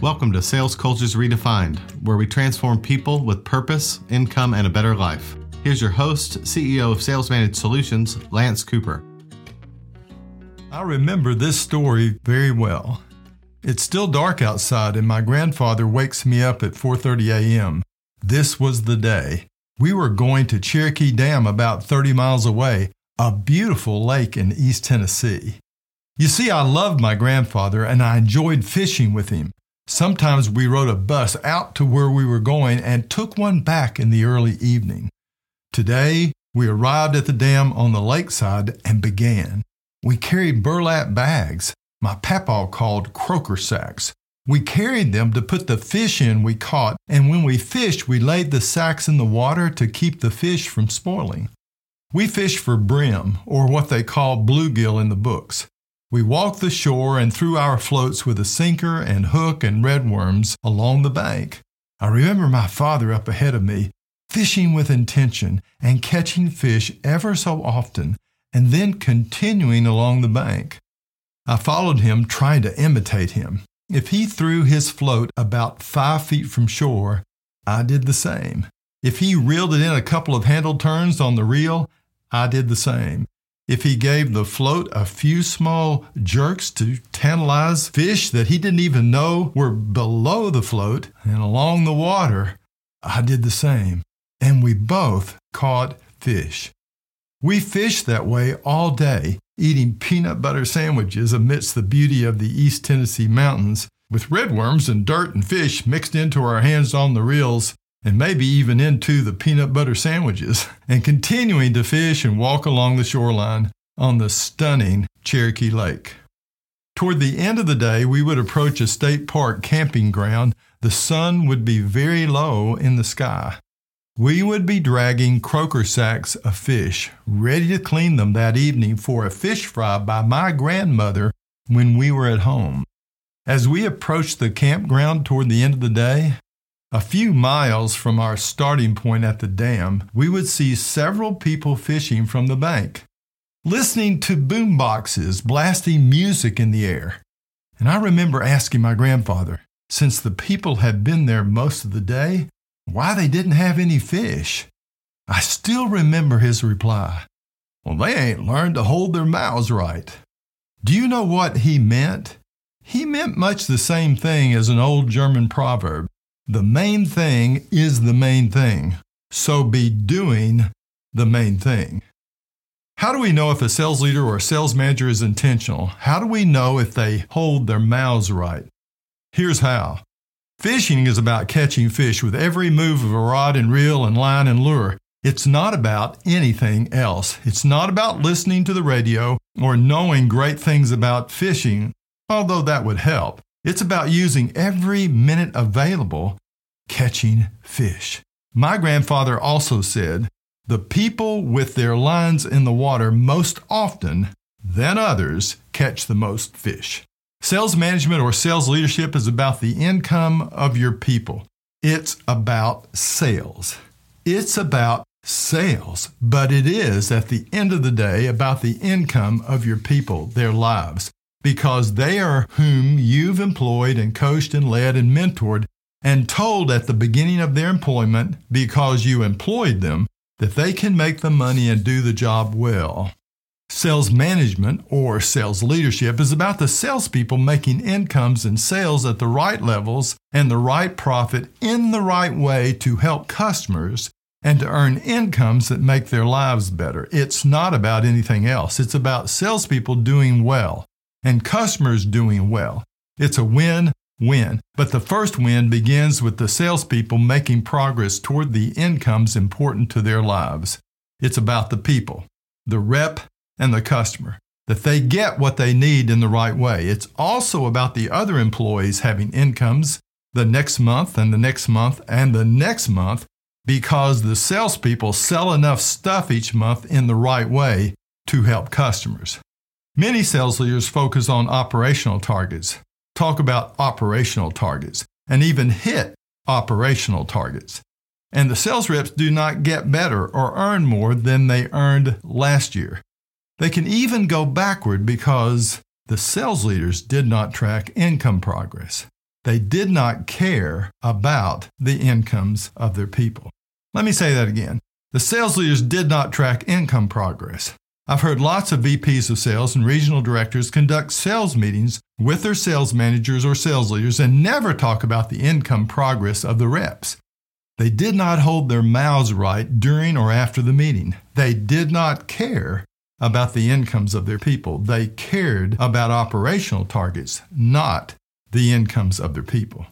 Welcome to Sales Cultures Redefined, where we transform people with purpose, income, and a better life. Here's your host, CEO of SalesManage Solutions, Lance Cooper. I remember this story very well. It's still dark outside and my grandfather wakes me up at 4:30 a.m. This was the day. We were going to Cherokee Dam about 30 miles away, a beautiful lake in East Tennessee. You see, I loved my grandfather and I enjoyed fishing with him. Sometimes we rode a bus out to where we were going and took one back in the early evening. Today, we arrived at the dam on the lakeside and began. We carried burlap bags, my papa called croaker sacks. We carried them to put the fish in we caught, and when we fished, we laid the sacks in the water to keep the fish from spoiling. We fished for brim, or what they call bluegill in the books. We walked the shore and threw our floats with a sinker and hook and redworms along the bank. I remember my father up ahead of me, fishing with intention and catching fish ever so often, and then continuing along the bank. I followed him, trying to imitate him. If he threw his float about five feet from shore, I did the same. If he reeled it in a couple of handle turns on the reel, I did the same. If he gave the float a few small jerks to tantalize fish that he didn't even know were below the float and along the water, I did the same. And we both caught fish. We fished that way all day, eating peanut butter sandwiches amidst the beauty of the East Tennessee mountains, with redworms and dirt and fish mixed into our hands on the reels, and maybe even into the peanut butter sandwiches, and continuing to fish and walk along the shoreline on the stunning Cherokee Lake. Toward the end of the day, we would approach a state park camping ground. The sun would be very low in the sky. We would be dragging croaker sacks of fish, ready to clean them that evening for a fish fry by my grandmother when we were at home. As we approached the campground toward the end of the day, a few miles from our starting point at the dam, we would see several people fishing from the bank, listening to boom boxes blasting music in the air. And I remember asking my grandfather, since the people had been there most of the day, why they didn't have any fish. I still remember his reply. Well, they ain't learned to hold their mouths right. Do you know what he meant? He meant much the same thing as an old German proverb. The main thing is the main thing, so be doing the main thing. How do we know if a sales leader or a sales manager is intentional? How do we know if they hold their mouths right? Here's how Fishing is about catching fish with every move of a rod and reel and line and lure. It's not about anything else. It's not about listening to the radio or knowing great things about fishing, although that would help. It's about using every minute available catching fish. My grandfather also said, The people with their lines in the water most often than others catch the most fish. Sales management or sales leadership is about the income of your people. It's about sales. It's about sales, but it is at the end of the day about the income of your people, their lives, because they are whom you've employed and coached and led and mentored and told at the beginning of their employment because you employed them that they can make the money and do the job well. Sales management or sales leadership is about the salespeople making incomes and sales at the right levels and the right profit in the right way to help customers and to earn incomes that make their lives better. It's not about anything else. It's about salespeople doing well and customers doing well. It's a win win. But the first win begins with the salespeople making progress toward the incomes important to their lives. It's about the people. The rep and the customer, that they get what they need in the right way. It's also about the other employees having incomes the next month and the next month and the next month because the salespeople sell enough stuff each month in the right way to help customers. Many sales leaders focus on operational targets, talk about operational targets, and even hit operational targets. And the sales reps do not get better or earn more than they earned last year. They can even go backward because the sales leaders did not track income progress. They did not care about the incomes of their people. Let me say that again. The sales leaders did not track income progress. I've heard lots of VPs of sales and regional directors conduct sales meetings with their sales managers or sales leaders and never talk about the income progress of the reps. They did not hold their mouths right during or after the meeting. They did not care about the incomes of their people. They cared about operational targets, not the incomes of their people.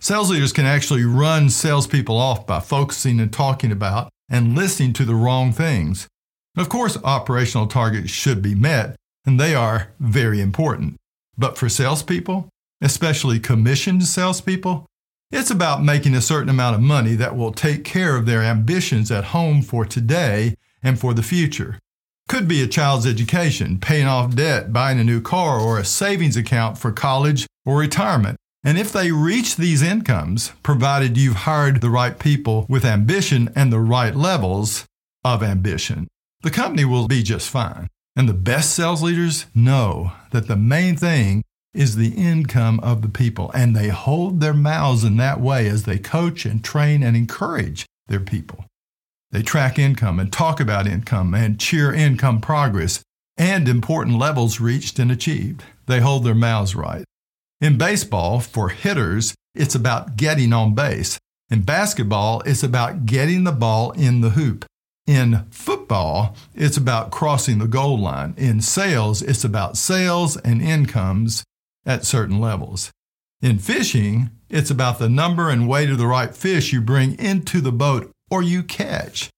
Sales leaders can actually run salespeople off by focusing and talking about and listening to the wrong things. Of course, operational targets should be met, and they are very important. But for salespeople, especially commissioned salespeople, it's about making a certain amount of money that will take care of their ambitions at home for today and for the future. Could be a child's education, paying off debt, buying a new car, or a savings account for college or retirement. And if they reach these incomes, provided you've hired the right people with ambition and the right levels of ambition, the company will be just fine. And the best sales leaders know that the main thing is the income of the people, and they hold their mouths in that way as they coach and train and encourage their people. They track income and talk about income and cheer income progress and important levels reached and achieved. They hold their mouths right. In baseball, for hitters, it's about getting on base. In basketball, it's about getting the ball in the hoop. In football, it's about crossing the goal line. In sales, it's about sales and incomes at certain levels. In fishing, it's about the number and weight of the right fish you bring into the boat or you catch.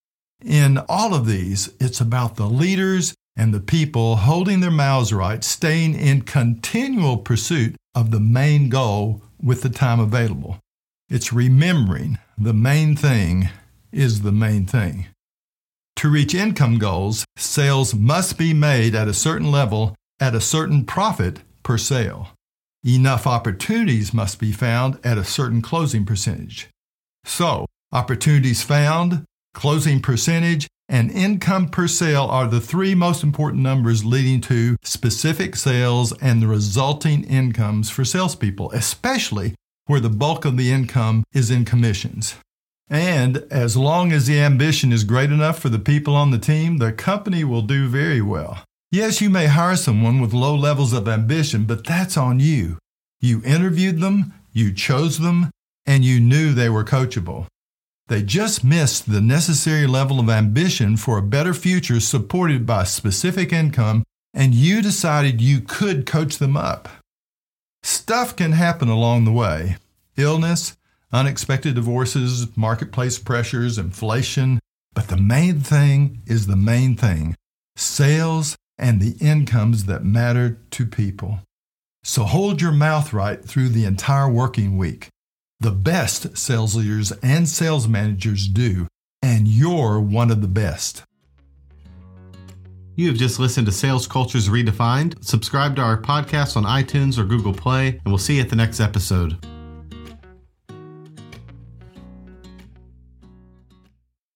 In all of these, it's about the leaders and the people holding their mouths right, staying in continual pursuit of the main goal with the time available. It's remembering the main thing is the main thing. To reach income goals, sales must be made at a certain level at a certain profit per sale. Enough opportunities must be found at a certain closing percentage. So, opportunities found, closing percentage, and income per sale are the three most important numbers leading to specific sales and the resulting incomes for salespeople, especially where the bulk of the income is in commissions. And as long as the ambition is great enough for the people on the team, the company will do very well. Yes, you may hire someone with low levels of ambition, but that's on you. You interviewed them, you chose them, and you knew they were coachable. They just missed the necessary level of ambition for a better future supported by specific income, and you decided you could coach them up. Stuff can happen along the way illness, unexpected divorces, marketplace pressures, inflation. But the main thing is the main thing sales and the incomes that matter to people. So hold your mouth right through the entire working week. The best sales leaders and sales managers do, and you're one of the best. You have just listened to Sales Cultures Redefined. Subscribe to our podcast on iTunes or Google Play, and we'll see you at the next episode.